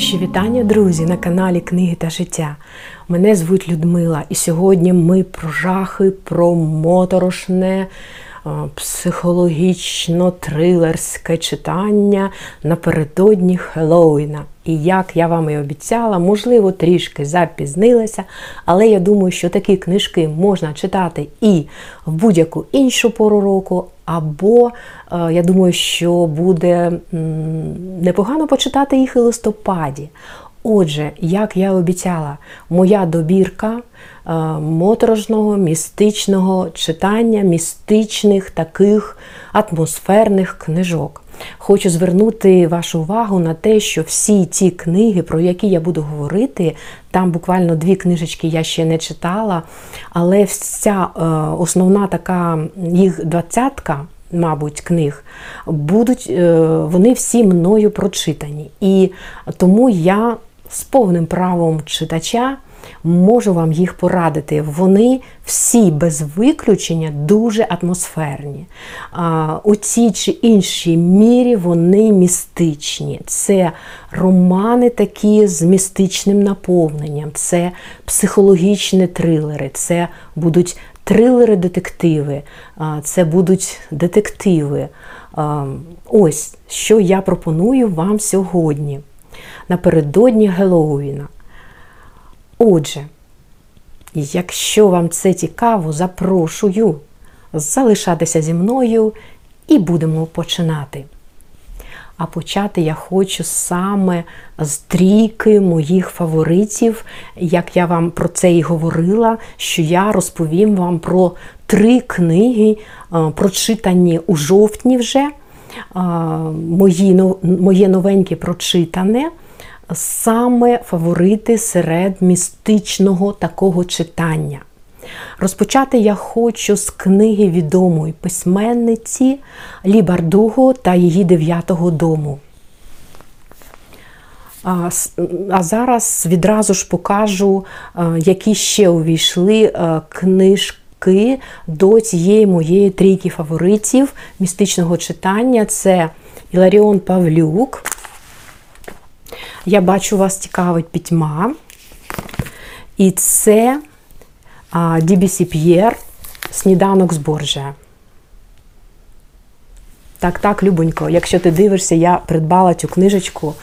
Найщиріші вітання, друзі, на каналі Книги та життя. Мене звуть Людмила, і сьогодні ми про жахи, про моторошне, е, психологічно-трилерське читання напередодні Хеллоуіна. І як я вам і обіцяла, можливо, трішки запізнилася, але я думаю, що такі книжки можна читати і в будь-яку іншу пору року, або е, я думаю, що буде непогано почитати їх і листопаді. Отже, як я обіцяла, моя добірка моторожного, містичного читання, містичних таких атмосферних книжок. Хочу звернути вашу увагу на те, що всі ті книги, про які я буду говорити, там буквально дві книжечки я ще не читала, але вся е, основна така їх двадцятка. Мабуть, книг будуть е, вони всі мною прочитані. І тому я з повним правом читача можу вам їх порадити. Вони всі без виключення дуже атмосферні. У цій чи іншій мірі вони містичні. Це романи такі з містичним наповненням, це психологічні трилери, це будуть трилери-детективи, це будуть детективи. Ось що я пропоную вам сьогодні напередодні Геловіна. Отже, якщо вам це цікаво, запрошую залишатися зі мною і будемо починати. А почати я хочу саме з трійки моїх фаворитів, як я вам про це і говорила, що я розповім вам про три книги, прочитані у жовтні вже. Мої, Моє новеньке прочитане саме фаворити серед містичного такого читання. Розпочати я хочу з книги відомої письменниці Лі Бардуго та її дев'ятого дому. А зараз відразу ж покажу, які ще увійшли книжки до цієї моєї трійки фаворитів містичного читання. Це Іларіон Павлюк. Я бачу, вас цікавить пітьма. І це Дібісі П'єр, сніданок з Боржа. Так, так, Любонько, якщо ти дивишся, я придбала цю книжечку,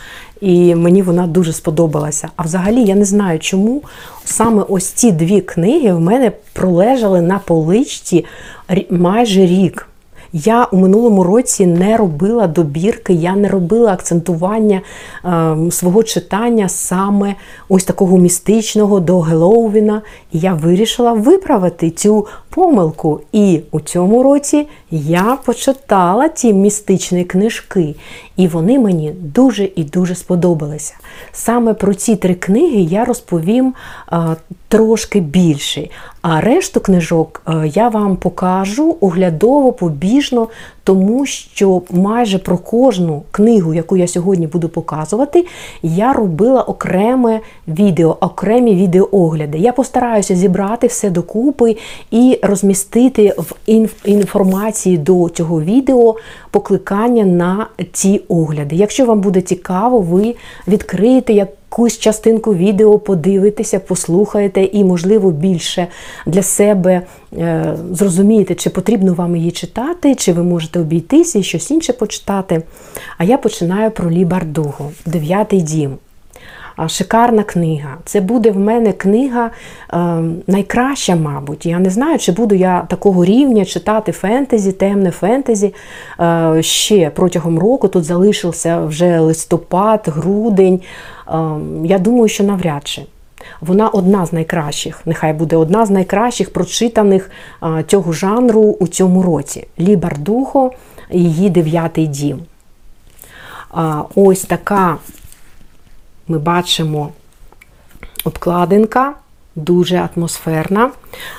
і мені вона дуже сподобалася. А взагалі я не знаю, чому саме ось ці дві книги в мене пролежали на поличці майже рік. Я у минулому році не робила добірки, я не робила акцентування е, свого читання саме ось такого містичного до Геловіна. І я вирішила виправити цю помилку. І у цьому році я почитала ці містичні книжки, і вони мені дуже і дуже сподобалися. Саме про ці три книги я розповім а, трошки більше. А решту книжок я вам покажу оглядово, побіжно, тому що майже про кожну книгу, яку я сьогодні буду показувати, я робила окреме відео, окремі відеоогляди. Я постараюся зібрати все докупи і розмістити в інформації до цього відео покликання на ці огляди. Якщо вам буде цікаво, ви відкриєте як якусь частинку відео подивитеся, послухаєте і, можливо, більше для себе е, зрозумієте, чи потрібно вам її читати, чи ви можете обійтися і щось інше почитати. А я починаю про Лі Бардуго, Дев'ятий дім. Шикарна книга. Це буде в мене книга е, найкраща, мабуть. Я не знаю, чи буду я такого рівня читати фентезі, темне фентезі е, ще протягом року. Тут залишився вже листопад, грудень. Ем, я думаю, що навряд чи. Вона одна з найкращих, нехай буде одна з найкращих прочитаних е, цього жанру у цьому році. Лі Бардухо, її дев'ятий дім. Ось така ми бачимо обкладинка, дуже атмосферна.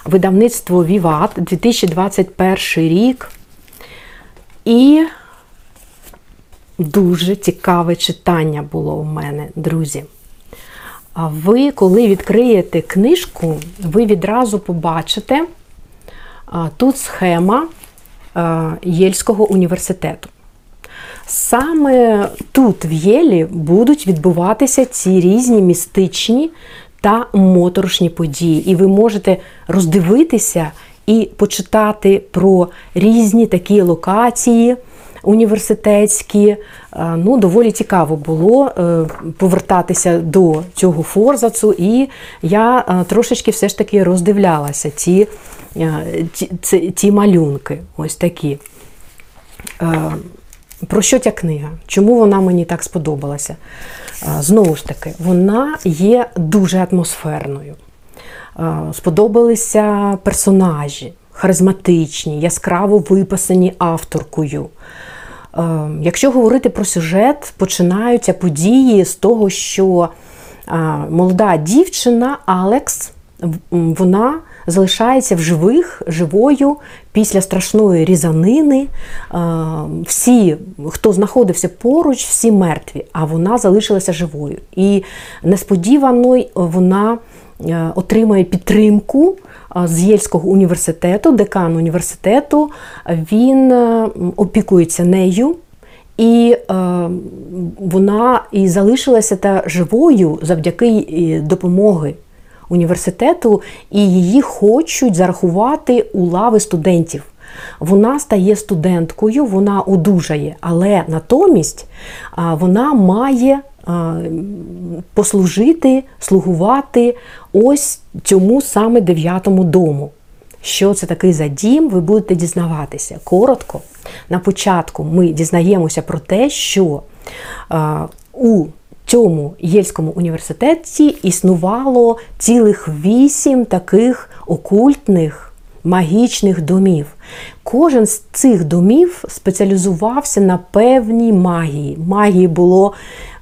Видавництво Віват 2021 рік. І дуже цікаве читання було у мене, друзі. Ви, коли відкриєте книжку, ви відразу побачите тут схема Єльського університету. Саме тут, в Єлі, будуть відбуватися ці різні містичні та моторошні події. І ви можете роздивитися і почитати про різні такі локації університетські. Е, Ну, доволі цікаво було е, повертатися до цього форзацу, і я е, трошечки все ж таки роздивлялася ці, ті, ці, малюнки. Ось такі. Про що ця книга? Чому вона мені так сподобалася? Знову ж таки, вона є дуже атмосферною. Сподобалися персонажі, харизматичні, яскраво виписані авторкою. Якщо говорити про сюжет, починаються події з того, що молода дівчина Алекс, вона залишається в живих, живою після страшної різанини. Всі, хто знаходився поруч, всі мертві, а вона залишилася живою. І несподівано вона е, отримує підтримку з Єльського університету, декан університету. Він е, опікується нею. І е, вона і залишилася та живою завдяки е, допомоги університету, і її хочуть зарахувати у лави студентів. Вона стає студенткою, вона одужає, але натомість вона має послужити, слугувати ось цьому саме дев'ятому дому. Що це такий за дім, ви будете дізнаватися. Коротко, на початку ми дізнаємося про те, що у цьому Єльському університеті існувало цілих вісім таких окультних магічних домів. Кожен з цих домів спеціалізувався на певній магії. Магії було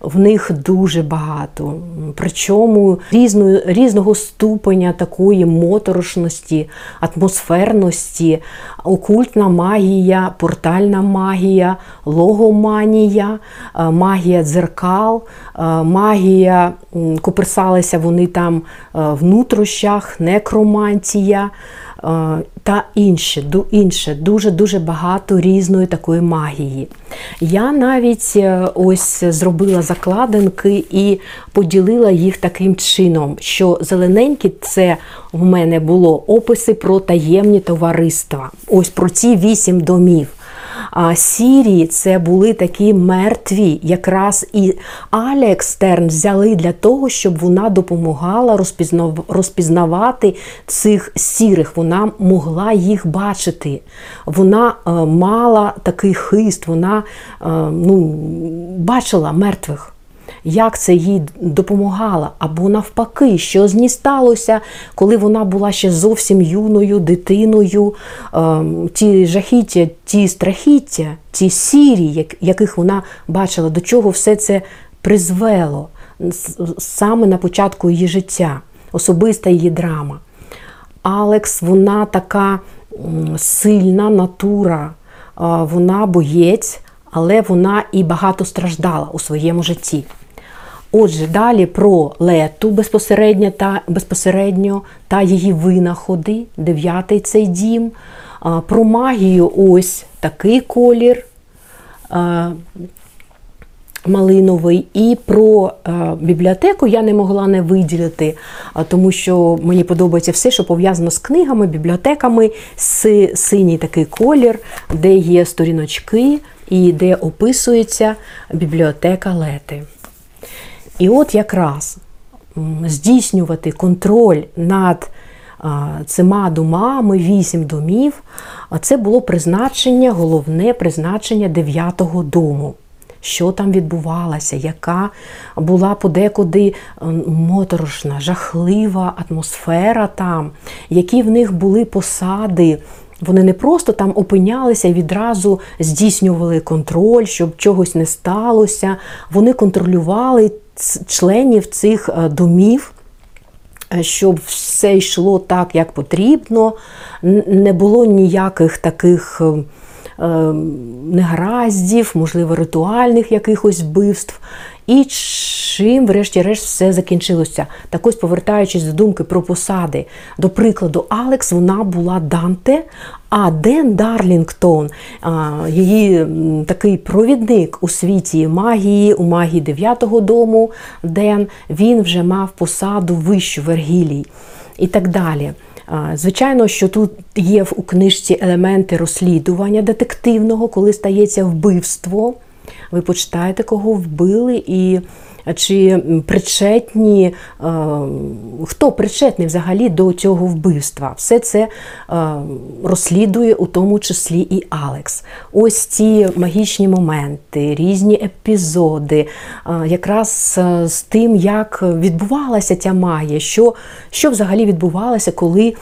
в них дуже багато. Причому різної, різного ступеня такої моторошності, атмосферності, окультна магія, портальна магія, логоманія, е, магія дзеркал, е, магія, м, копирсалися вони там е, в нутрощах, некромантія та інше, інше, дуже-дуже багато різної такої магії. Я навіть е, ось зробила закладинки і поділила їх таким чином, що зелененькі це в мене було описи про таємні товариства. Ось про ці вісім домів. Сірі це були такі мертві, якраз і Алекс Стерн взяли для того, щоб вона допомагала розпізнавати цих сірих. Вона могла їх бачити. Вона е, мала такий хист, вона е, ну, бачила мертвих. Як це їй допомагало, або навпаки, що з ній сталося, коли вона була ще зовсім юною дитиною, ем, ті жахіття, ті страхіття, ті сірі, яких вона бачила, до чого все це призвело саме на початку її життя, особиста її драма. Алекс, вона така сильна натура, вона боєць, але вона і багато страждала у своєму житті. Отже, далі про лету безпосередньо та, безпосередньо та її винаходи, дев'ятий цей дім, про магію ось такий колір. Малиновий і про бібліотеку я не могла не виділити, тому що мені подобається все, що пов'язано з книгами, бібліотеками, синій такий колір, де є сторіночки і де описується бібліотека Лети. І от якраз здійснювати контроль над а, цими домами, вісім домів, це було призначення, головне призначення дев'ятого дому. Що там відбувалося, яка була подекуди моторошна, жахлива атмосфера там, які в них були посади. Вони не просто там опинялися і відразу здійснювали контроль, щоб чогось не сталося. Вони контролювали членів цих е, домів, е, щоб все йшло так, як потрібно, не було ніяких таких е, негараздів, можливо, ритуальних якихось вбивств. І чим, врешті-решт, все закінчилося. Так ось, повертаючись до думки про посади, до прикладу, Алекс вона була Данте, А Ден Дарлінгтон, її такий провідник у світі магії, у магії дев'ятого дому, Ден, він вже мав посаду вищу Вергілій і так далі. Звичайно, що тут є у книжці елементи розслідування детективного, коли стається вбивство. Ви почитаєте, кого вбили, і чи причетні, е, хто причетний взагалі до цього вбивства. Все це е, розслідує у тому числі і Алекс. Ось ці магічні моменти, різні епізоди, е, якраз з тим, як відбувалася ця магія, що, що взагалі відбувалося, коли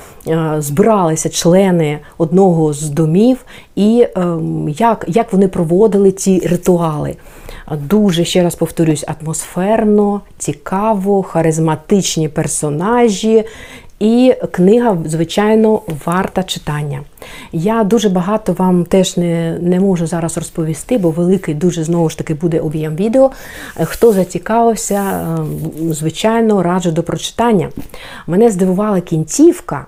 збиралися члени одного з домів, і ем, як, як вони проводили ці ритуали. Дуже ще раз повторюсь, атмосферно, цікаво, харизматичні персонажі. І книга, звичайно, варта читання. Я дуже багато вам теж не, не можу зараз розповісти, бо великий дуже знову ж таки буде об'єм відео. Хто зацікавився, ем, звичайно, раджу до прочитання. Мене здивувала кінцівка.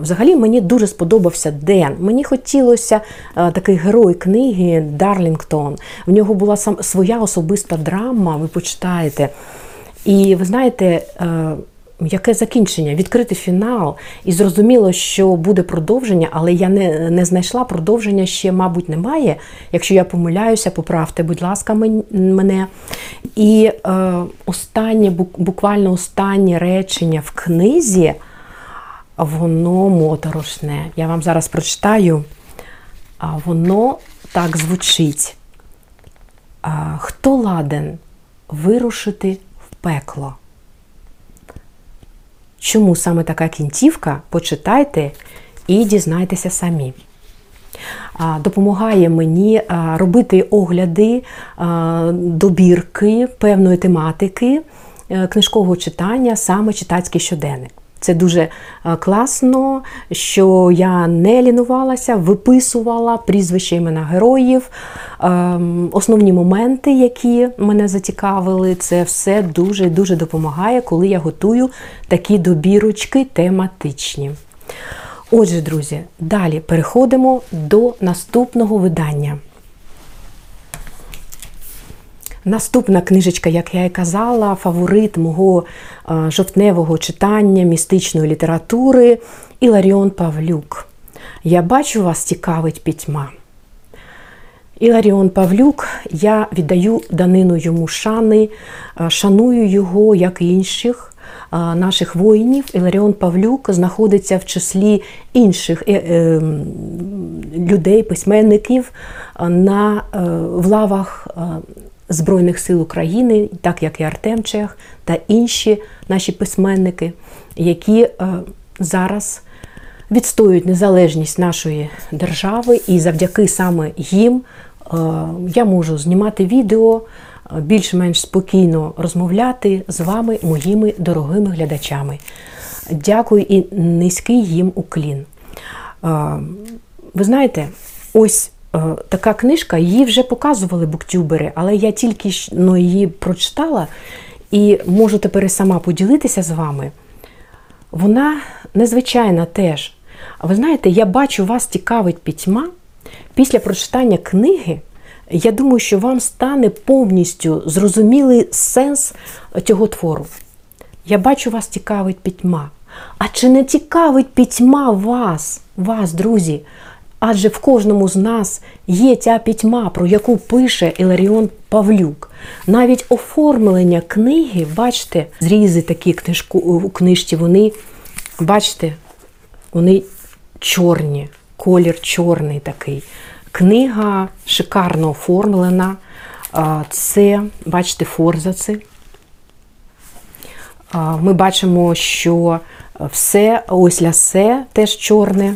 Взагалі мені дуже сподобався Ден. Мені хотілося такий герой книги Дарлінгтон. В нього була сам своя особиста драма, ви почитаєте. І ви знаєте, яке закінчення? Відкритий фінал. І зрозуміло, що буде продовження, але я не, не знайшла продовження ще, мабуть, немає. Якщо я помиляюся, поправте, будь ласка, мене. І е, останнє, буквально останнє речення в книзі воно моторошне. Я вам зараз прочитаю. А воно так звучить. А, Хто ладен вирушити в пекло? Чому саме така кінцівка? Почитайте і дізнайтеся самі. Допомагає мені робити огляди добірки певної тематики е, книжкового читання, саме читацький щоденник. Це дуже е, класно, що я не лінувалася, виписувала прізвища імена героїв, ем, основні моменти, які мене зацікавили. Це все дуже дуже допомагає, коли я готую такі добірочки тематичні. Отже, друзі, далі переходимо до наступного видання. Наступна книжечка, як я і казала, фаворит мого е, жовтневого читання містичної літератури Іларіон Павлюк. Я бачу, вас цікавить пітьма. Іларіон Павлюк, я віддаю данину йому шани, е, шаную його, як і інших е, наших воїнів. Іларіон Павлюк знаходиться в числі інших людей, письменників на, в лавах Збройних сил України, так як і Артем Чех та інші наші письменники, які е, зараз відстоюють незалежність нашої держави, і завдяки саме їм е, я можу знімати відео, е, більш-менш спокійно розмовляти з вами, моїми дорогими глядачами. Дякую і низький їм уклін. Ви знаєте, ось така книжка, її вже показували буктюбери, але я тільки ну, її прочитала і можу тепер і сама поділитися з вами. Вона незвичайна теж. А ви знаєте, я бачу, вас цікавить пітьма. Після прочитання книги, я думаю, що вам стане повністю зрозумілий сенс цього твору. Я бачу, вас цікавить пітьма. А чи не цікавить пітьма вас, вас, друзі? Адже в кожному з нас є ця пітьма, про яку пише Іларіон Павлюк. Навіть оформлення книги, бачите, зрізи такі книжку, у книжці, вони, бачите, вони чорні, колір чорний такий. Книга шикарно оформлена. Це, бачите, форзаци. Ми бачимо, що все, ось лясе теж чорне.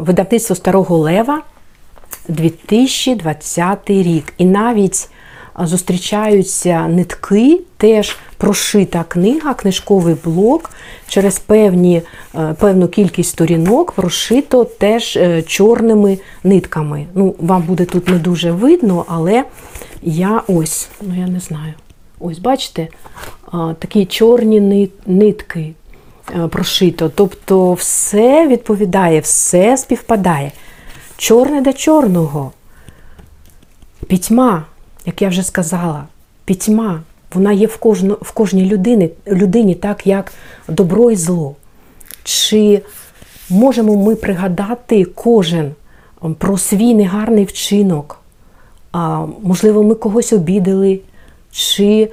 Видавництво Старого Лева 2020 рік. І навіть зустрічаються нитки, теж прошита книга, книжковий блок. Через певні, е, певну кількість сторінок прошито теж е, чорними нитками. Ну, Вам буде тут не дуже видно, але я ось, ну я не знаю. Ось, бачите, такі чорні нитки. Е, прошито. Тобто все відповідає, все співпадає. Чорне до чорного. Пітьма, як я вже сказала, пітьма, вона є в, кожно, в кожній людині, людині, так як добро і зло. Чи можемо ми пригадати кожен про свій негарний вчинок? А, можливо, ми когось обідали, чи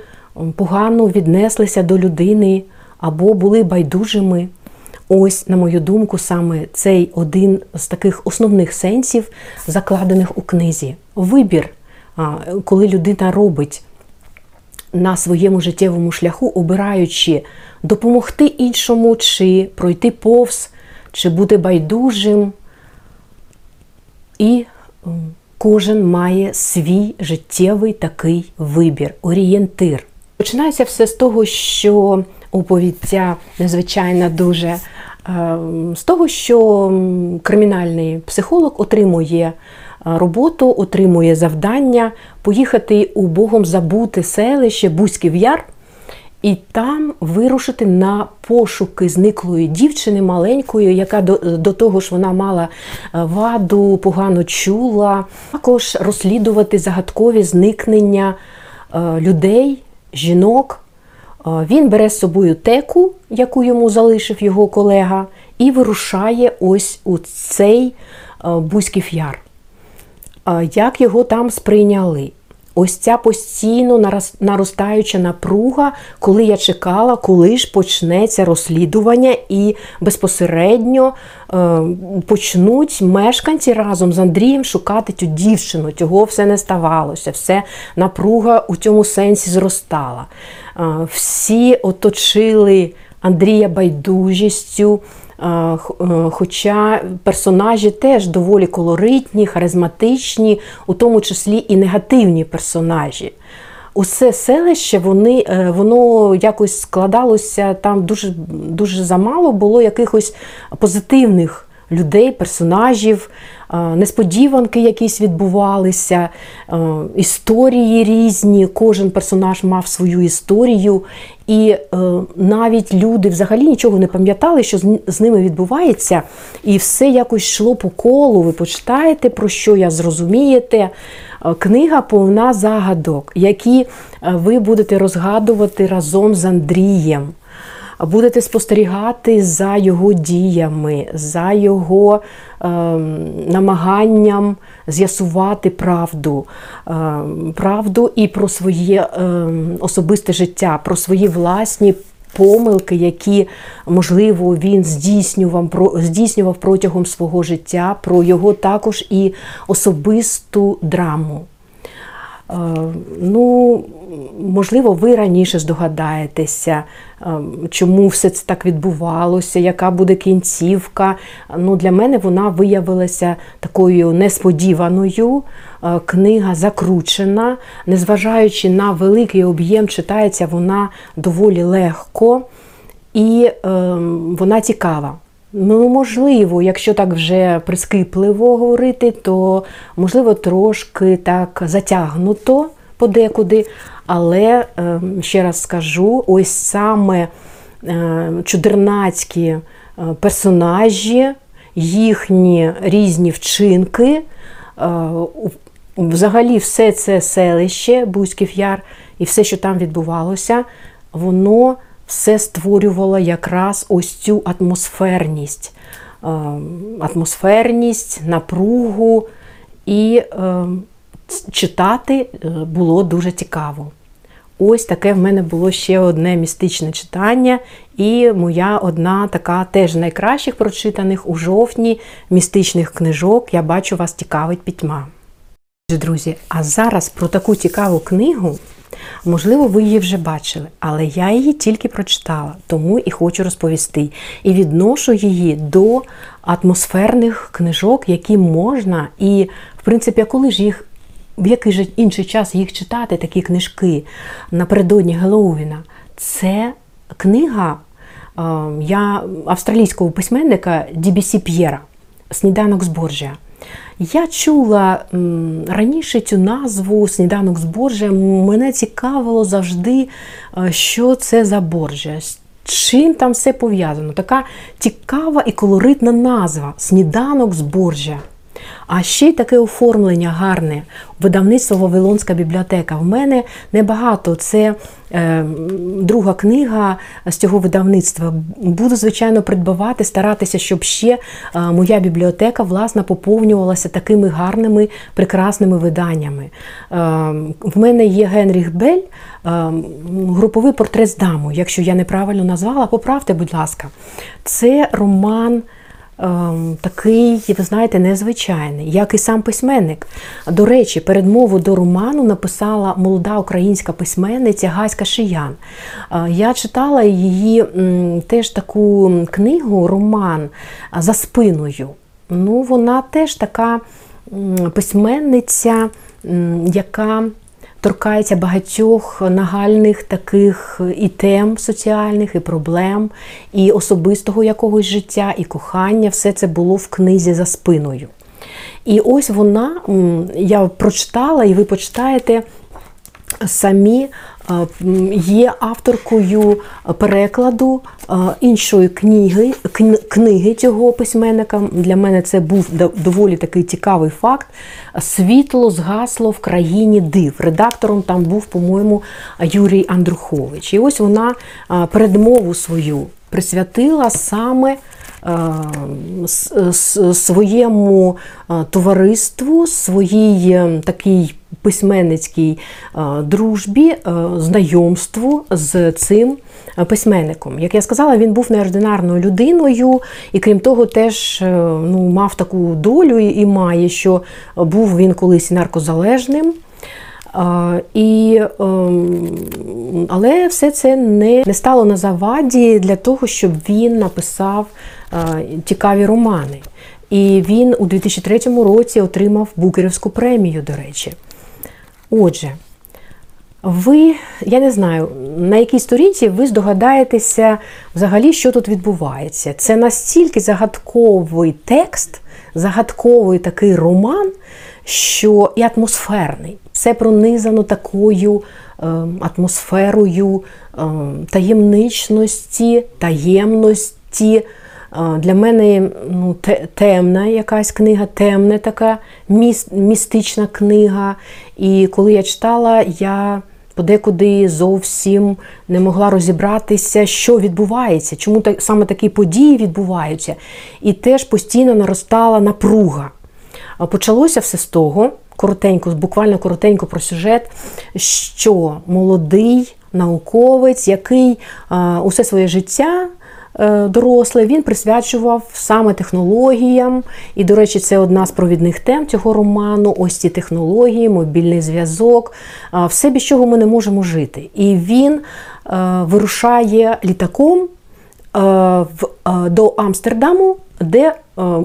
погано віднеслися до людини, або були байдужими. Ось, на мою думку, саме цей один з таких основних сенсів, закладених у книзі. Вибір, коли людина робить на своєму життєвому шляху, обираючи допомогти іншому, чи пройти повз, чи бути байдужим. І кожен має свій життєвий такий вибір, орієнтир. Починається все з того, що оповідця незвичайно дуже е, з того, що кримінальний психолог отримує е, роботу, отримує завдання поїхати у Богом забуте селище Бузьків Яр і там вирушити на пошуки зниклої дівчини маленької, яка до, до того ж вона мала е, ваду, погано чула. Також розслідувати загадкові зникнення людей, жінок. Він бере з собою теку, яку йому залишив його колега, і вирушає ось у цей Бузьків яр. Як його там сприйняли? Ось ця постійно нарос- наростаюча напруга, коли я чекала, коли ж почнеться розслідування, і безпосередньо е, почнуть мешканці разом з Андрієм шукати цю дівчину. Цього все не ставалося. Все напруга у цьому сенсі зростала. Е, всі оточили Андрія байдужістю. Е, Хоча персонажі теж доволі колоритні, харизматичні, у тому числі і негативні персонажі. Усе селище вони, е, воно якось складалося там дуже, дуже замало було якихось позитивних людей, персонажів, несподіванки якісь відбувалися, історії різні, кожен персонаж мав свою історію. І е, навіть люди взагалі нічого не пам'ятали, що з, ними відбувається, і все якось йшло по колу. Ви почитаєте, про що я зрозумієте. Е, Книга повна загадок, які е, ви будете розгадувати разом з Андрієм будете спостерігати за його діями, за його ем, намаганням з'ясувати правду, ем, правду і про своє ем, особисте життя, про свої власні. Помилки, які, можливо, він здійснював, здійснював протягом свого життя, про його також і особисту драму. Е, Ну, можливо, ви раніше здогадаєтеся, е, чому все це так відбувалося, яка буде кінцівка. Ну, для мене вона виявилася такою несподіваною. Е, Книга закручена, незважаючи на великий об'єм, читається вона доволі легко і е, вона цікава. Ну, можливо, якщо так вже прискіпливо говорити, то можливо трошки так затягнуто подекуди. Але е, ще раз скажу: ось саме е, чудернацькі е, персонажі, їхні різні вчинки, е, взагалі все це селище Бузьків Яр і все, що там відбувалося, воно все створювало якраз ось цю атмосферність, Е, атмосферність, напругу, і е, читати е, було дуже цікаво. Ось таке в мене було ще одне містичне читання, і моя одна така теж найкращих прочитаних у жовтні містичних книжок. Я бачу, вас цікавить пітьма. Друзі, а зараз про таку цікаву книгу. Можливо, ви її вже бачили, але я її тільки прочитала, тому і хочу розповісти. І відношу її до атмосферних книжок, які можна, і, в принципі, коли ж їх, в який же інший час їх читати, такі книжки напередодні Геловіна, це книга е, я, австралійського письменника Дібісі П'єра Сніданок з Борджія. Я чула раніше цю назву Сніданок з Борджія. Мене цікавило завжди, е, що це за Борджія. чим там все пов'язано. Така цікава і колоритна назва сніданок з Борджія. А ще й таке оформлення гарне. Видавництво Вавилонська бібліотека. В мене небагато. Це е, друга книга з цього видавництва. Буду, звичайно, придбавати, старатися, щоб ще е, моя бібліотека власне поповнювалася такими гарними, прекрасними виданнями. Е, в мене є Генріх Бель, е, груповий портрет з дамою. Якщо я неправильно назвала, поправте, будь ласка. Це роман. Ем, такий, ви знаєте, незвичайний, як і сам письменник. До речі, передмову до роману написала молода українська письменниця Гаська Шиян. Е, Я читала її теж таку книгу, роман за спиною. Ну, вона теж така письменниця, яка торкається багатьох нагальних таких і тем соціальних, і проблем, і особистого якогось життя, і кохання. Все це було в книзі за спиною. І ось вона, я прочитала, і ви почитаєте самі. Є авторкою перекладу іншої книги, книги цього письменника. Для мене це був доволі такий цікавий факт. Світло згасло в країні див. Редактором там був, по-моєму, Юрій Андрухович. І ось вона передмову свою присвятила саме своєму е, товариству, своїй е, такій письменницькій е, дружбі, е, знайомству з цим е, письменником. Як я сказала, він був неординарною людиною, і крім того, теж е, ну, мав таку долю і має, що був він колись наркозалежним. І, ем, але все це не, не стало на заваді для того, щоб він написав е, цікаві романи. І він у 2003 році отримав Букерівську премію, до речі. Отже, ви, я не знаю, на якій сторінці ви здогадаєтеся взагалі, що тут відбувається. Це настільки загадковий текст, загадковий такий роман, що і атмосферний. Це пронизано такою е, атмосферою е, таємничності, таємності. Е, Для мене ну, те- темна якась книга, темна така міс, містична книга. І коли я читала, я подекуди зовсім не могла розібратися, що відбувається, чому так, саме такі події відбуваються. І теж постійно наростала напруга. Почалося все з того, коротенько, буквально коротенько про сюжет, що молодий науковець, який усе своє життя е, доросле, він присвячував саме технологіям. І, до речі, це одна з провідних тем цього роману. Ось ці технології, мобільний зв'язок, все без чого ми не можемо жити. І він е, вирушає літаком в, е, до Амстердаму, де е,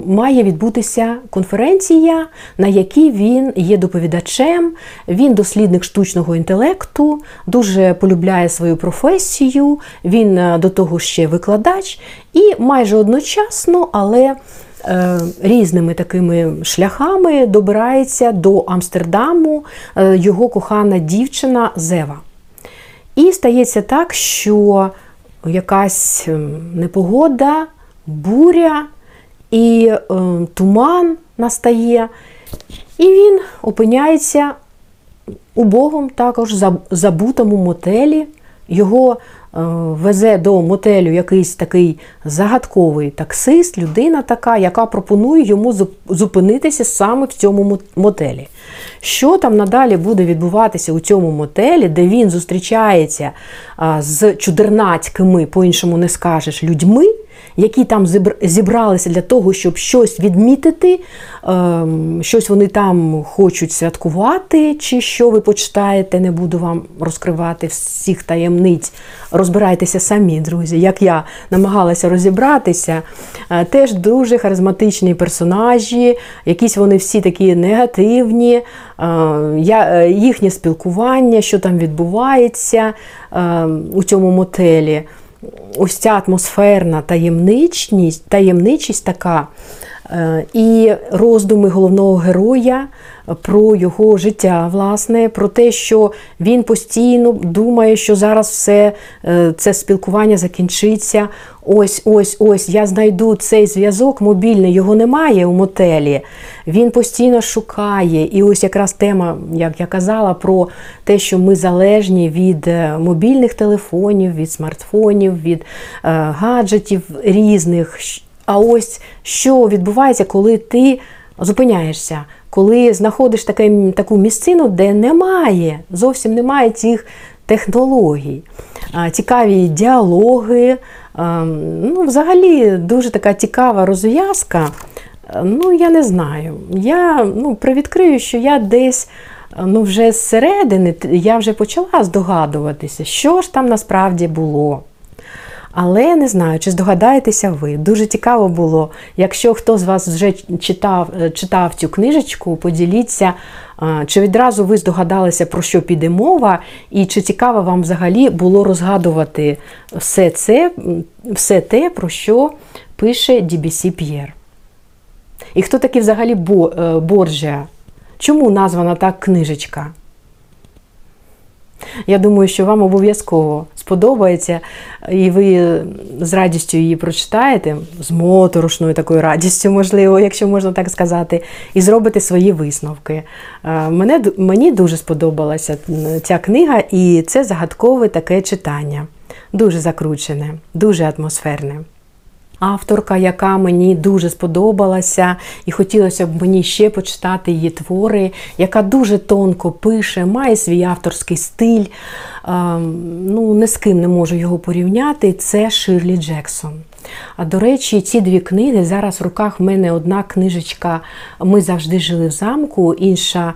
має відбутися конференція, на якій він є доповідачем. Він дослідник штучного інтелекту, дуже полюбляє свою професію. Він е, до того ще викладач, і майже одночасно, але е, різними такими шляхами добирається до Амстердаму е, його кохана дівчина Зева. І стається так, що якась ем, непогода, буря і е, туман настає, і він опиняється у Богом також забутому мотелі. Його везе до мотелю якийсь такий загадковий таксист, людина така, яка пропонує йому зупинитися саме в цьому мотелі. Що там надалі буде відбуватися у цьому мотелі, де він зустрічається з чудернацькими, по-іншому не скажеш, людьми, які там зібралися для того, щоб щось відмітити, ем, щось вони там хочуть святкувати, чи що ви почитаєте, не буду вам розкривати всіх таємниць. Розбирайтеся самі, друзі, як я намагалася розібратися. Е, Теж дуже харизматичні персонажі, якісь вони всі такі негативні, е, е, їхнє спілкування, що там відбувається е, у цьому мотелі ось ця атмосферна таємничність, таємничість така, І роздуми головного героя про його життя, власне, про те, що він постійно думає, що зараз все е, це спілкування закінчиться. Ось, ось, ось, я знайду цей зв'язок мобільний, його немає у мотелі. Він постійно шукає. І ось якраз тема, як я казала, про те, що ми залежні від е, мобільних телефонів, від смартфонів, від е, гаджетів різних. А ось що відбувається, коли ти зупиняєшся, коли знаходиш таке, таку місцину, де немає, зовсім немає цих технологій. Цікаві діалоги. Ну, взагалі дуже така цікава розв'язка. Ну, я не знаю. Я ну, привідкрию, що я десь ну, вже зсередини я вже почала здогадуватися, що ж там насправді було. Але не знаю, чи здогадаєтеся ви. Дуже цікаво було. Якщо хто з вас вже читав, е, читав цю книжечку, поділіться, чи відразу ви здогадалися, про що піде мова, і чи цікаво вам взагалі було розгадувати все це, все те, про що пише DBC П'єр. І хто такий взагалі е, Чому названа так книжечка? Я думаю, що вам обов'язково сподобається, і ви з радістю її прочитаєте, з моторошною такою радістю, можливо, якщо можна так сказати, і зробите свої висновки. Е, Мене, мені дуже сподобалася ця книга, і це загадкове таке читання. Дуже закручене, дуже атмосферне. Авторка, яка мені дуже сподобалася, і хотілося б мені ще почитати її твори, яка дуже тонко пише, має свій авторський стиль. Ем, Ну, не з ким не можу його порівняти. Це Ширлі Джексон. А до речі, ці дві книги зараз в руках в мене одна книжечка Ми завжди жили в замку, інша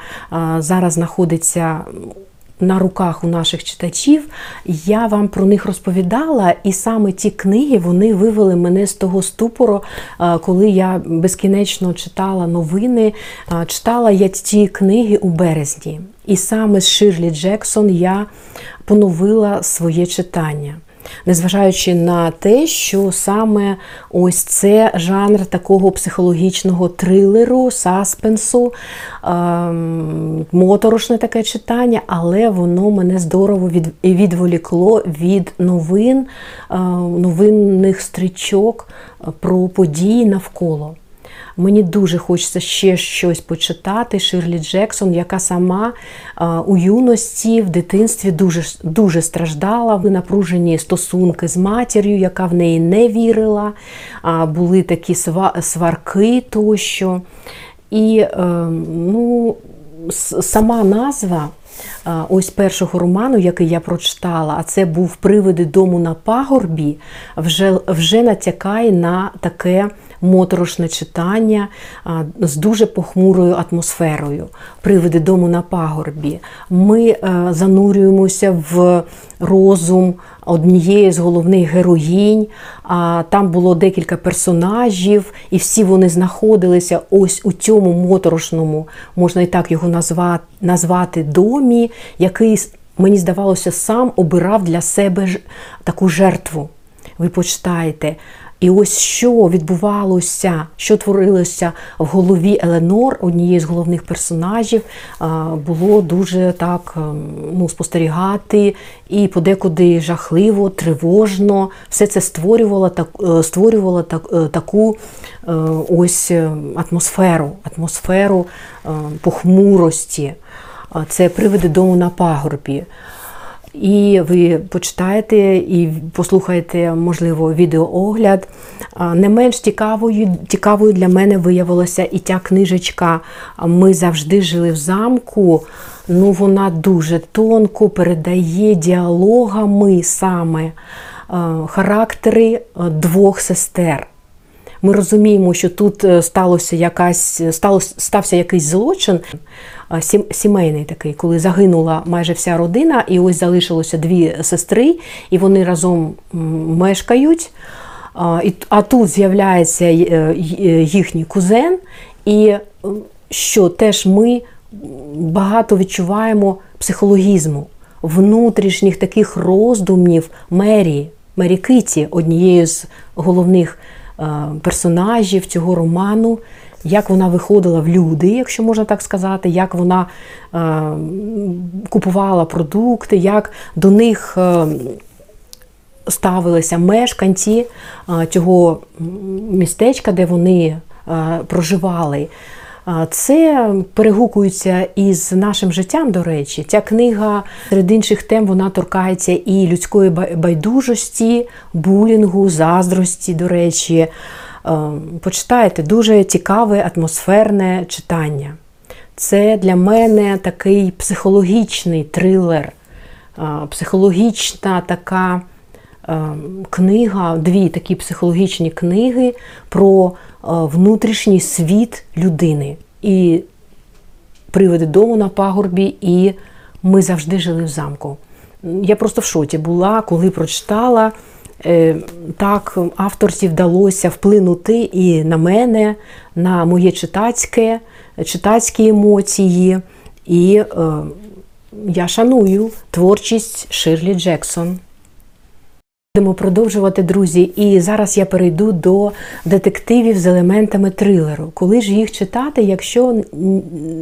зараз знаходиться на руках у наших читачів. Я вам про них розповідала, і саме ті книги вони вивели мене з того ступору, е, коли я безкінечно читала новини. Е, Читала я ті книги у березні. І саме з Ширлі Джексон я поновила своє читання. Незважаючи на те, що саме ось це жанр такого психологічного трилеру, саспенсу, ем, моторошне таке читання, але воно мене здорово від, відволікло від новин, е, новинних стрічок про події навколо. Мені дуже хочеться ще щось почитати. Ширлі Джексон, яка сама е, у юності, в дитинстві дуже, дуже страждала, напружені стосунки з матір'ю, яка в неї не вірила, були такі сва- сварки тощо. І е, ну, сама назва. Ось першого роману, який я прочитала, а це був Привиди дому на пагорбі, вже, вже натякає на таке моторошне читання з дуже похмурою атмосферою. Привиди дому на пагорбі. Ми е, занурюємося в розум однієї з головних героїнь. Там було декілька персонажів, і всі вони знаходилися ось у цьому моторошному, можна і так його назвати, назвати домі, який, мені здавалося, сам обирав для себе таку жертву. Ви почитаєте. І ось що відбувалося, що творилося в голові Еленор, однієї з головних персонажів, було дуже так ем, ну, спостерігати і подекуди жахливо, тривожно. Все це створювало, так, е, створювало так, е, таку е, ось атмосферу, атмосферу похмурості. Це привиди дому на пагорбі. І ви почитаєте і послухаєте, можливо, відеоогляд. Не менш цікавою, цікавою для мене виявилася і ця книжечка Ми завжди жили в замку. Ну, вона дуже тонко передає діалогами саме характери двох сестер. Ми розуміємо, що тут е, сталося якась, сталося, стався якийсь злочин е, сімейний такий, коли загинула майже вся родина, і ось залишилося дві сестри, і вони разом мешкають. А, тут з'являється е, е, їхній кузен, і е, що теж ми багато відчуваємо психологізму, внутрішніх таких роздумів Мері, Мері Киті, однієї з головних е, персонажів цього роману, як вона виходила в люди, якщо можна так сказати, як вона е, купувала продукти, як до них. е, ставилися мешканці цього містечка, де вони проживали. Це перегукується із нашим життям, до речі. Ця книга серед інших тем вона торкається і людської байдужості, булінгу, заздрості, до речі. Е, Почитайте дуже цікаве атмосферне читання. Це для мене такий психологічний трилер, е, психологічна така книга, дві такі психологічні книги про е, внутрішній світ людини. І приводи дому на пагорбі, і ми завжди жили в замку. Я просто в шоці була, коли прочитала. Е, Так, авторці вдалося вплинути і на мене, на моє читацьке, читацькі емоції. І е, я шаную творчість Ширлі Джексон. Будемо продовжувати, друзі. І зараз я перейду до детективів з елементами трилеру. Коли ж їх читати, якщо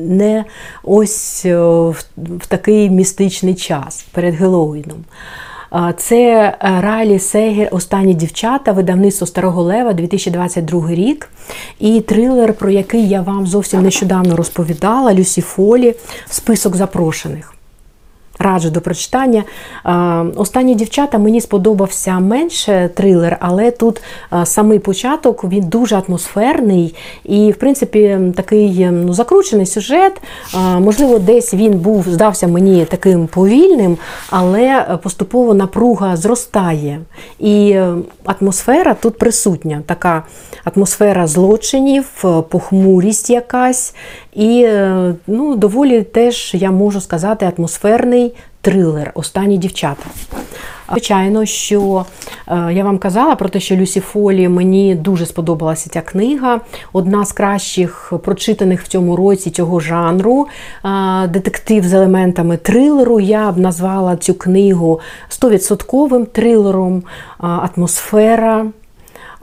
не ось е, в, такий містичний час перед Геловіном? Це е, Райлі Сегер Останні дівчата, видавництво Старого Лева, 2022 рік. І трилер, про який я вам зовсім нещодавно розповідала, Люсі Фолі, список запрошених. Раджу до прочитання. Останні дівчата мені сподобався менше трилер, але тут самий початок він дуже атмосферний і, в принципі, такий е, ну, закручений сюжет. Можливо, десь він був, здався мені таким повільним, але е, поступово напруга зростає. І е, атмосфера тут присутня. Така атмосфера злочинів, е, похмурість якась. І е, ну, доволі теж, я можу сказати, атмосферний трилер Останні дівчата. Звичайно, що е, я вам казала про те, що Люсі Фолі мені дуже сподобалася ця книга. Одна з кращих прочитаних в цьому році цього жанру. Е, Детектив з елементами трилеру. Я б назвала цю книгу 100% трилером, атмосфера,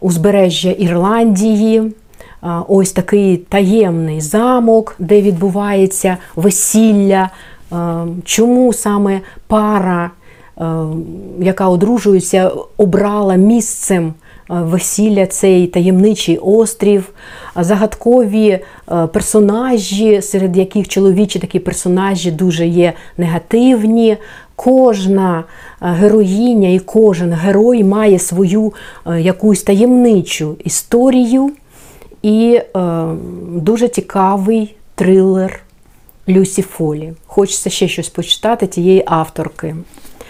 узбережжя Ірландії. Ось такий таємний замок, де відбувається весілля. Чому саме пара, яка одружується, обрала місцем весілля цей таємничий острів, загадкові персонажі, серед яких чоловічі такі персонажі дуже є негативні. Кожна героїня і кожен герой має свою якусь таємничу історію. І е, дуже цікавий трилер Люсі Фолі. Хочеться ще щось почитати тієї авторки.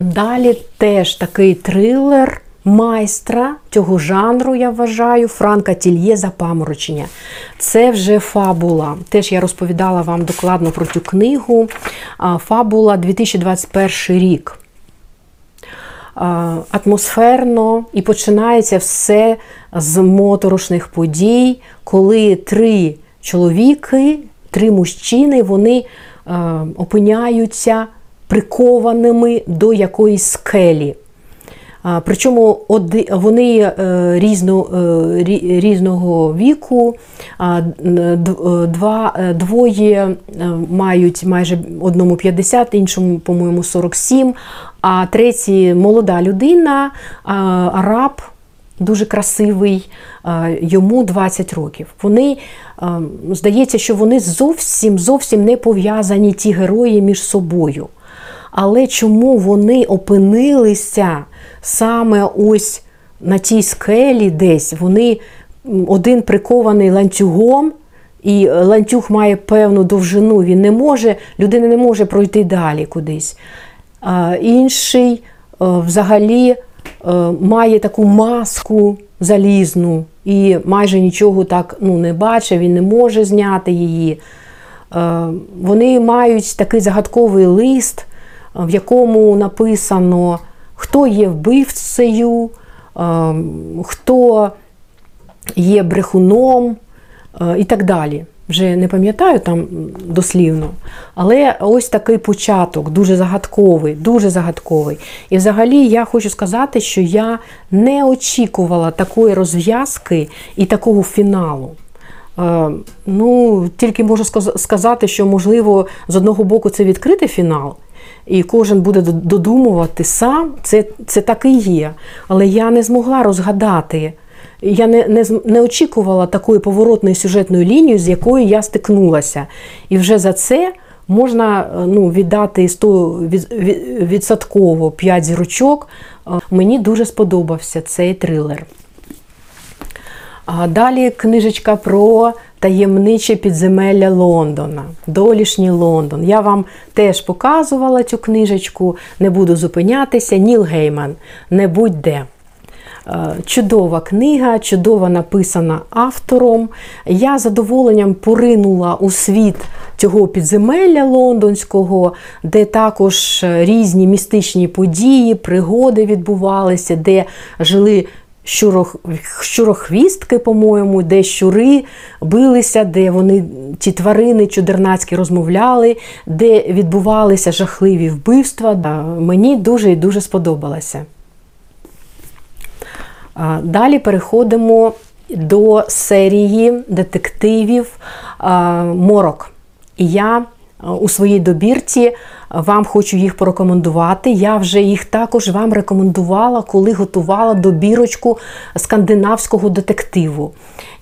Далі теж такий трилер майстра цього жанру, я вважаю, Франка Тільє Запаморочення. Це вже фабула. Теж я розповідала вам докладно про цю книгу. Фабула 2021 рік атмосферно і починається все з моторошних подій, коли три чоловіки, три мужчини, вони опиняються прикованими до якоїсь скелі. Причому вони е, е, різного віку, е, двоє мають майже одному 50, іншому, по-моєму, 47, а третій молода людина, араб, дуже красивий, йому 20 років. Вони, здається, що вони зовсім зовсім не пов'язані ті герої між собою. Але чому вони опинилися саме ось на тій скелі десь? Вони один прикований ланцюгом, і ланцюг має певну довжину, він не може, людина не може пройти далі кудись. А інший е, взагалі е, має таку маску залізну і майже нічого так ну, не бачить, він не може зняти її. Е, Вони мають такий загадковий лист, е, в якому написано, хто є вбивцею, е, хто є брехуном е, і так далі. Вже не пам'ятаю там дослівно, але ось такий початок, дуже загадковий, дуже загадковий. І взагалі я хочу сказати, що я не очікувала такої розв'язки і такого фіналу. Е, Ну, тільки можу сказати, що можливо з одного боку це відкритий фінал, і кожен буде додумувати сам. Це, це так і є. Але я не змогла розгадати. Я не, не, не очікувала такої поворотної сюжетної лінії, з якою я стикнулася. І вже за це можна е, ну, віддати 100 від- від- відсотково 5 зірочок. Е, Мені дуже сподобався цей трилер. А далі книжечка про таємниче підземелля Лондона, долішній Лондон. Я вам теж показувала цю книжечку, не буду зупинятися. Ніл Гейман, не будь-де. Е, Чудова книга, чудово написана автором. Я задоволенням поринула у світ цього підземелля лондонського, де також е, різні містичні події, пригоди відбувалися, де жили щурох, щурохвістки, по-моєму, де щури билися, де вони, ті тварини чудернацькі розмовляли, де відбувалися жахливі вбивства. Мені дуже і дуже сподобалося. Далі переходимо до серії детективів Морок. І я у своїй добірці вам хочу їх порекомендувати. Я вже їх також вам рекомендувала, коли готувала добірочку скандинавського детективу.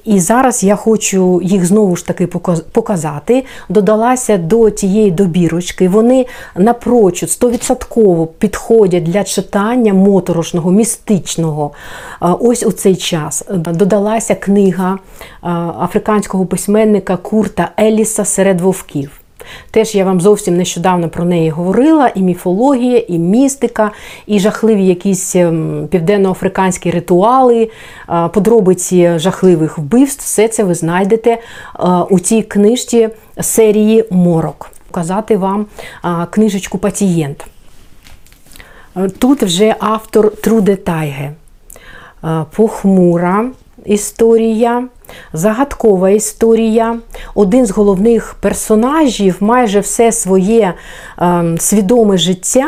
І зараз я хочу їх знову ж таки показати. Додалася до тієї добірочки. Вони напрочуд 100% підходять для читання моторошного, містичного. Ось у цей час додалася книга африканського письменника Курта Еліса Серед вовків. Теж я вам зовсім нещодавно про неї говорила: і міфологія, і містика, і жахливі якісь ем, південноафриканські ритуали, е, подробиці жахливих вбивств. Все це ви знайдете е, у цій книжці серії Морок. Показати вам е, книжечку Пацієнт. Тут вже автор Труде Тайге. Похмура історія, загадкова історія. Один з головних персонажів майже все своє е, свідоме життя.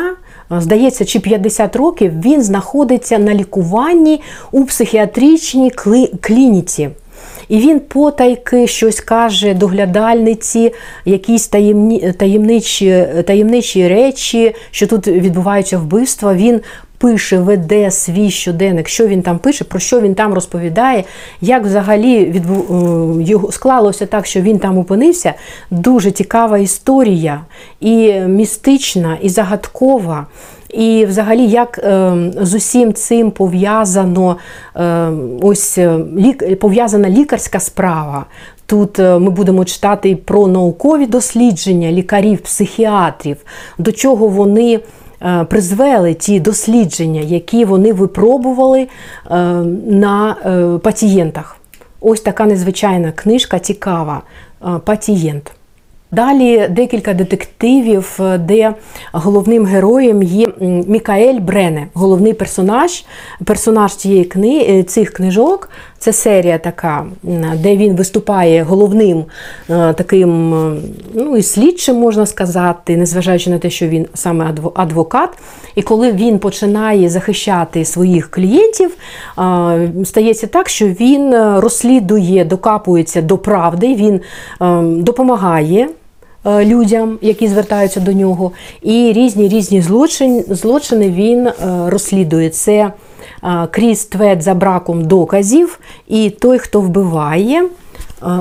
е, Здається, чи 50 років він знаходиться на лікуванні у психіатричній кли- клініці. І він потайки щось каже доглядальниці, якісь таємні, таємничі, таємничі речі, що тут відбуваються вбивства. Він пише, веде свій щоденник, що він там пише, про що він там розповідає, як взагалі відбу... е, його склалося так, що він там опинився. Дуже цікава історія, і містична, і загадкова. І взагалі, як е, з усім цим пов'язано е, ось е, лік, пов'язана лікарська справа. Тут е, ми будемо читати про наукові дослідження лікарів, психіатрів, до чого вони призвели ті дослідження, які вони випробували е, на е, пацієнтах. Ось така незвичайна книжка, цікава. е, Пацієнт. Далі декілька детективів, е, де головним героєм є Мікаель Брене, головний персонаж. Персонаж цієї кни... е, цих книжок. Це серія така, де він виступає головним е, таким, е, ну і слідчим, можна сказати, незважаючи на те, що він саме адвокат. І коли він починає захищати своїх клієнтів, е, стається так, що він розслідує, докапується до правди, він е, допомагає людям, які звертаються до нього, і різні різні злочини, злочини він е, розслідує. Це Кріс крізь твет за браком доказів, і той, хто вбиває. е,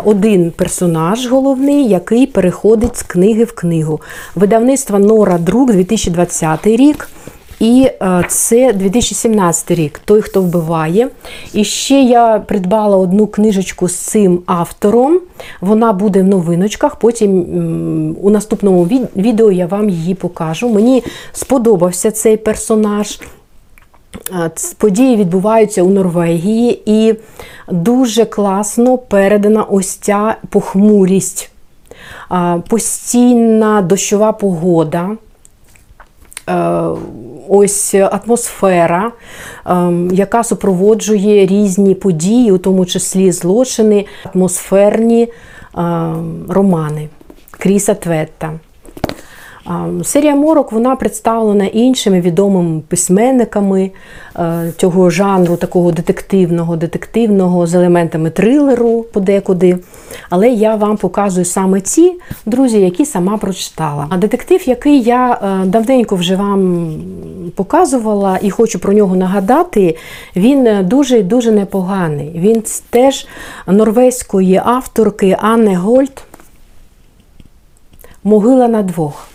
Один персонаж головний, який переходить з книги в книгу. Видавництво Нора Друк 2020 рік. І е, це 2017 рік, той, хто вбиває. І ще я придбала одну книжечку з цим автором. Вона буде в новиночках. Потім у наступному від- відео я вам її покажу. Мені сподобався цей персонаж. Е, Події відбуваються у Норвегії, і дуже класно передана ось ця похмурість, постійна дощова погода. Ось атмосфера, е, яка супроводжує різні події, у тому числі злочини, атмосферні романи Кріса Тветта. Серія морок вона представлена іншими відомими письменниками е, цього жанру, такого детективного, детективного з елементами трилеру подекуди. Але я вам показую саме ті друзі, які сама прочитала. А детектив, який я е, давненько вже вам показувала і хочу про нього нагадати, він дуже і дуже непоганий. Він теж норвезької авторки Анни Гольд. Могила на двох.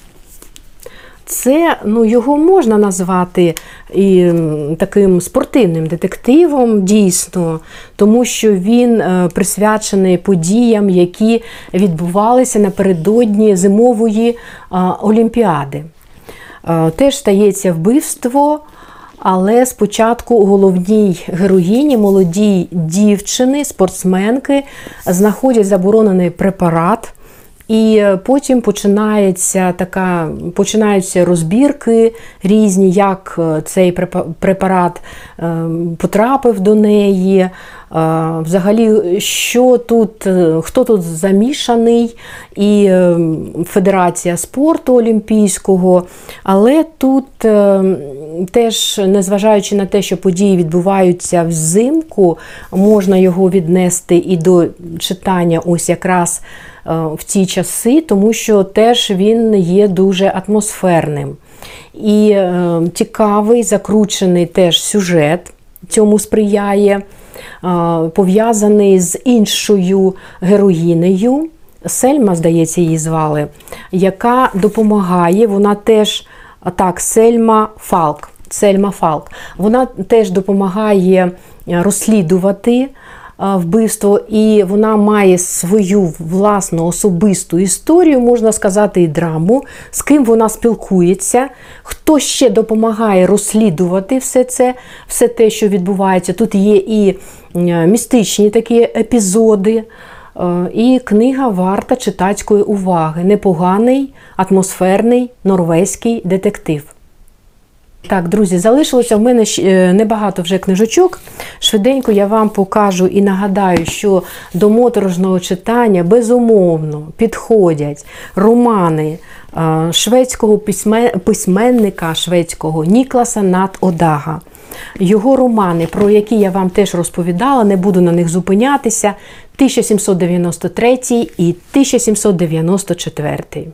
Це ну, його можна назвати і таким спортивним детективом, дійсно, тому що він е, присвячений подіям, які відбувалися напередодні зимової е, олімпіади. Е, теж стається вбивство. Але спочатку головній героїні, молодій дівчини, спортсменки, знаходять заборонений препарат. І е, потім починається така, починаються розбірки різні, як е, цей препарат е, потрапив до неї. Взагалі, що тут, хто тут замішаний, і Федерація спорту Олімпійського. Але тут теж, незважаючи на те, що події відбуваються взимку, можна його віднести і до читання ось якраз. Е, в ті часи, тому що теж він є дуже атмосферним. І е, цікавий, закручений теж сюжет цьому сприяє, е, пов'язаний з іншою героїнею. Сельма, здається, її звали, яка допомагає, вона теж так, Сельма Фалк. Сельма Фалк. Вона теж допомагає розслідувати вбивство, і вона має свою власну особисту історію, можна сказати, і драму, з ким вона спілкується, хто ще допомагає розслідувати все це, все те, що відбувається. Тут є і містичні такі епізоди. І книга варта читацької уваги. Непоганий, атмосферний норвезький детектив. Так, друзі, залишилося в мене е, небагато вже книжочок. Швиденько я вам покажу і нагадаю, що до моторожного читання безумовно підходять романи е, шведського письменника шведського Нікласа Нат Одага. Його романи, про які я вам теж розповідала, не буду на них зупинятися. 1793 і 1794.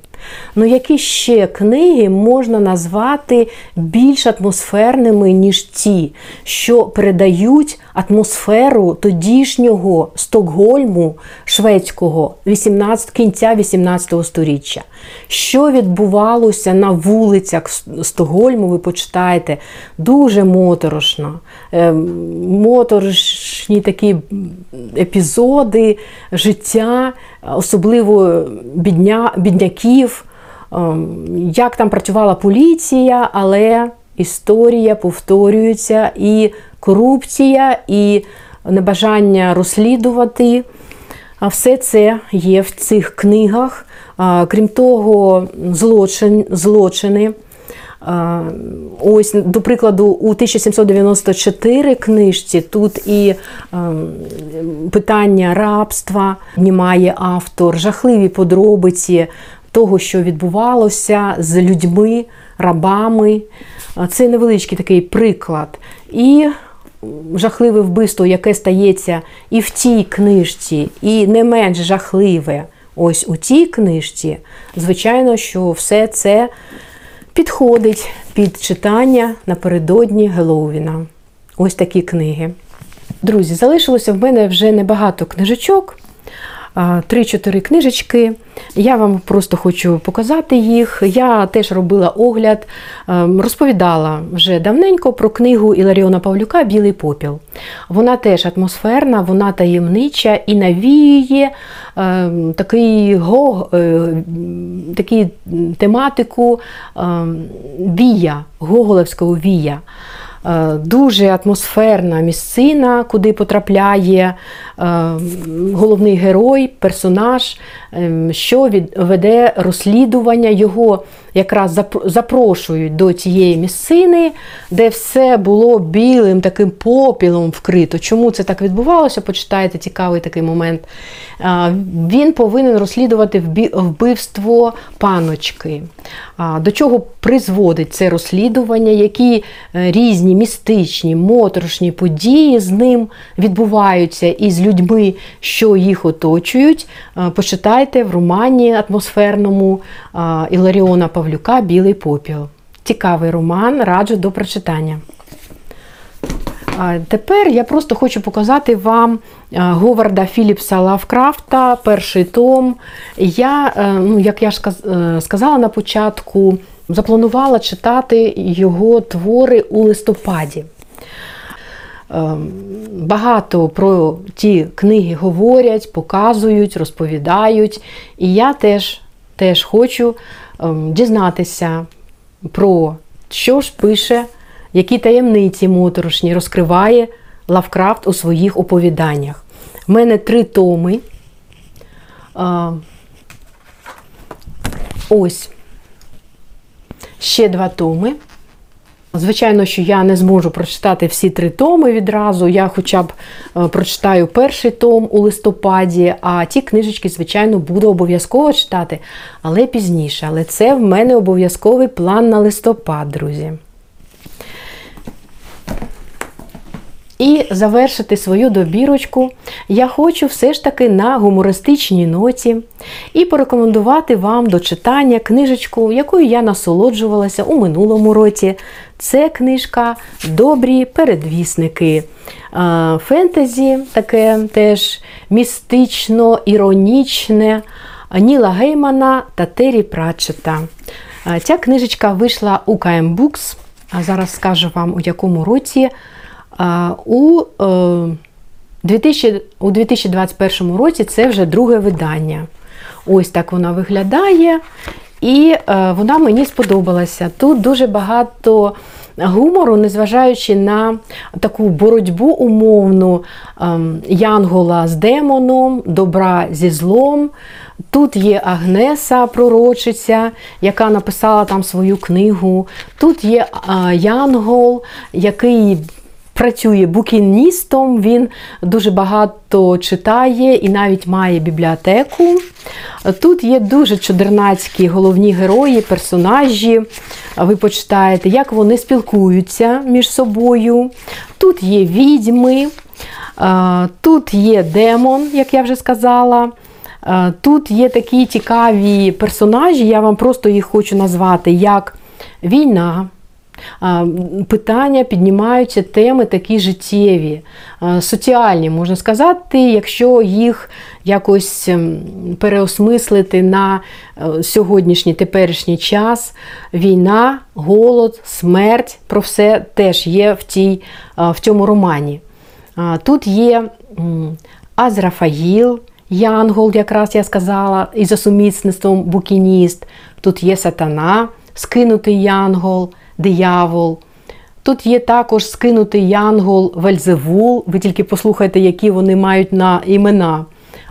Ну, які ще книги можна назвати більш атмосферними, ніж ті, що передають атмосферу тодішнього Стокгольму шведського 18, кінця 18 століття? Що відбувалося на вулицях Стокгольму, ви почитаєте, дуже моторошно. Ем, моторошні такі епізоди життя, особливо бідня, бідняків, ем, як там працювала поліція, але історія повторюється, і корупція, і небажання розслідувати. А все це є в цих книгах. Крім того, злочин, злочини. Ось, до прикладу, у 1794 книжці тут і ем, питання рабства знімає автор, жахливі подробиці того, що відбувалося з людьми, рабами. Це невеличкий такий приклад. І жахливе вбивство, яке стається і в тій книжці, і не менш жахливе ось у тій книжці, звичайно, що все це підходить під читання напередодні Геловіна. Ось такі книги. Друзі, залишилося в мене вже небагато книжечок. 3-4 книжечки. Я вам просто хочу показати їх. Я теж робила огляд, ем, розповідала вже давненько про книгу Іларіона Павлюка Білий попіл. Вона теж атмосферна, вона таємнича і навіює е, такий, го, е, такий тематику е, вія, гоголевського вія. Е, дуже атмосферна місцина, куди потрапляє е, головний герой, персонаж, ем, що веде розслідування. Його якраз запрошують до тієї місцини, де все було білим таким попілом вкрито. Чому це так відбувалося? Почитайте цікавий такий момент. Він повинен розслідувати вбивство паночки. До чого призводить це розслідування, які е, різні містичні, моторошні події з ним відбуваються і з людьми, що їх оточують. Е, Почитайте в романі атмосферному а, Іларіона Павлюка Білий попіл. Цікавий роман, раджу до прочитання. Тепер я просто хочу показати вам Говарда Філіпса Лавкрафта, перший том. Я, е, ну, як я ж е, сказала на початку, запланувала читати його твори у листопаді. Ем, Багато про ті книги говорять, показують, розповідають. І я теж, теж хочу ем, дізнатися про що ж пише, які таємниці моторошні розкриває Лавкрафт у своїх оповіданнях. У мене три томи. Ось ще два томи. Звичайно, що я не зможу прочитати всі три томи відразу. Я хоча б е, прочитаю перший том у листопаді, а ті книжечки, звичайно, буду обов'язково читати, але пізніше. Але це в мене обов'язковий план на листопад, друзі. І завершити свою добірочку я хочу все ж таки на гумористичній ноті і порекомендувати вам до читання книжечку, якою я насолоджувалася у минулому році. Це книжка Добрі передвісники. Е, Фентезі, таке теж містично, іронічне Ніла Геймана та Террі Пратчета. Е, Ця книжечка вийшла у KM Books, а зараз скажу вам у якому році. У, е, 2000, у 2021 році це вже друге видання. Ось так вона виглядає. І е, вона мені сподобалася. Тут дуже багато гумору, незважаючи на таку боротьбу умовну ем, Янгола з демоном, добра зі злом. Тут є Агнеса, пророчиця, яка написала там свою книгу. Тут є Янгол, який працює букіністом, він дуже багато читає і навіть має бібліотеку. Тут є дуже чудернацькі головні герої, персонажі. Ви почитаєте, як вони спілкуються між собою. Тут є відьми, тут є демон, як я вже сказала. Тут є такі цікаві персонажі, я вам просто їх хочу назвати, як війна. Питання піднімаються теми такі життєві, соціальні, можна сказати, якщо їх якось ем, переосмислити на е, сьогоднішній теперішній час. Війна, голод, смерть про все теж є в, тій, в цьому романі. Тут є Азрафаїл, Янгол, якраз я сказала, і за сумісництвом букініст. Тут є сатана, скинутий янгол, диявол. Тут є також скинутий янгол Вельзевул. Ви тільки послухайте, які вони мають на імена.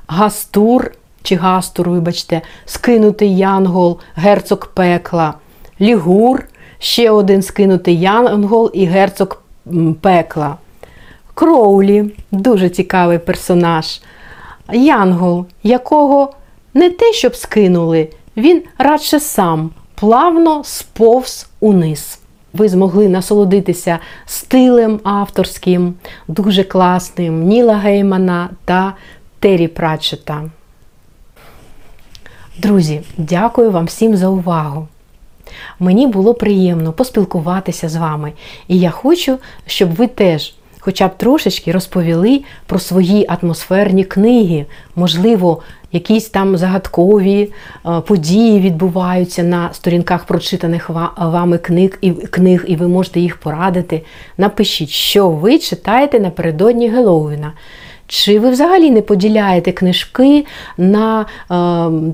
Гастур чи Гастур, вибачте, скинутий янгол, герцог пекла, Лігур, ще один скинутий янгол і герцог пекла. Кроулі дуже цікавий персонаж. Янгол, якого не те, щоб скинули, він радше сам плавно сповз униз. Ви змогли насолодитися стилем авторським, дуже класним Ніла Геймана та Террі Пратчета. Друзі, дякую вам всім за увагу. Мені було приємно поспілкуватися з вами, і я хочу, щоб ви теж хоча б трошечки розповіли про свої атмосферні книги. Можливо, якісь там загадкові е, події відбуваються на сторінках прочитаних вами книг і, книг, і ви можете їх порадити. Напишіть, що ви читаєте напередодні Геловіна. Чи ви взагалі не поділяєте книжки на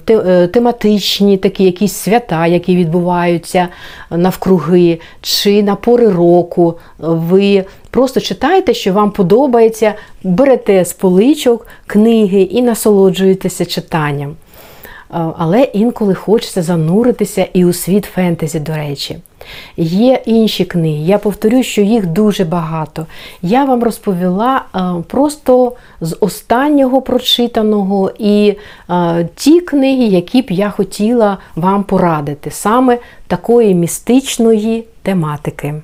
е, е, тематичні такі якісь свята, які відбуваються навкруги, чи на пори року? Ви просто читаєте, що вам подобається, берете з поличок книги і насолоджуєтеся читанням. але інколи хочеться зануритися і у світ фентезі, до речі. Є інші книги, я повторю, що їх дуже багато. Я вам розповіла е, просто з останнього прочитаного і е, ті книги, які б я хотіла вам порадити, саме такої містичної тематики.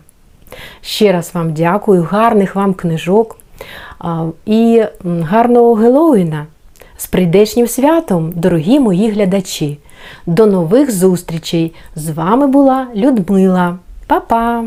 Ще раз вам дякую, гарних вам книжок і гарного Геловіна. З прийдешнім святом, дорогі мої глядачі. До нових зустрічей! З вами була Людмила. Па-па!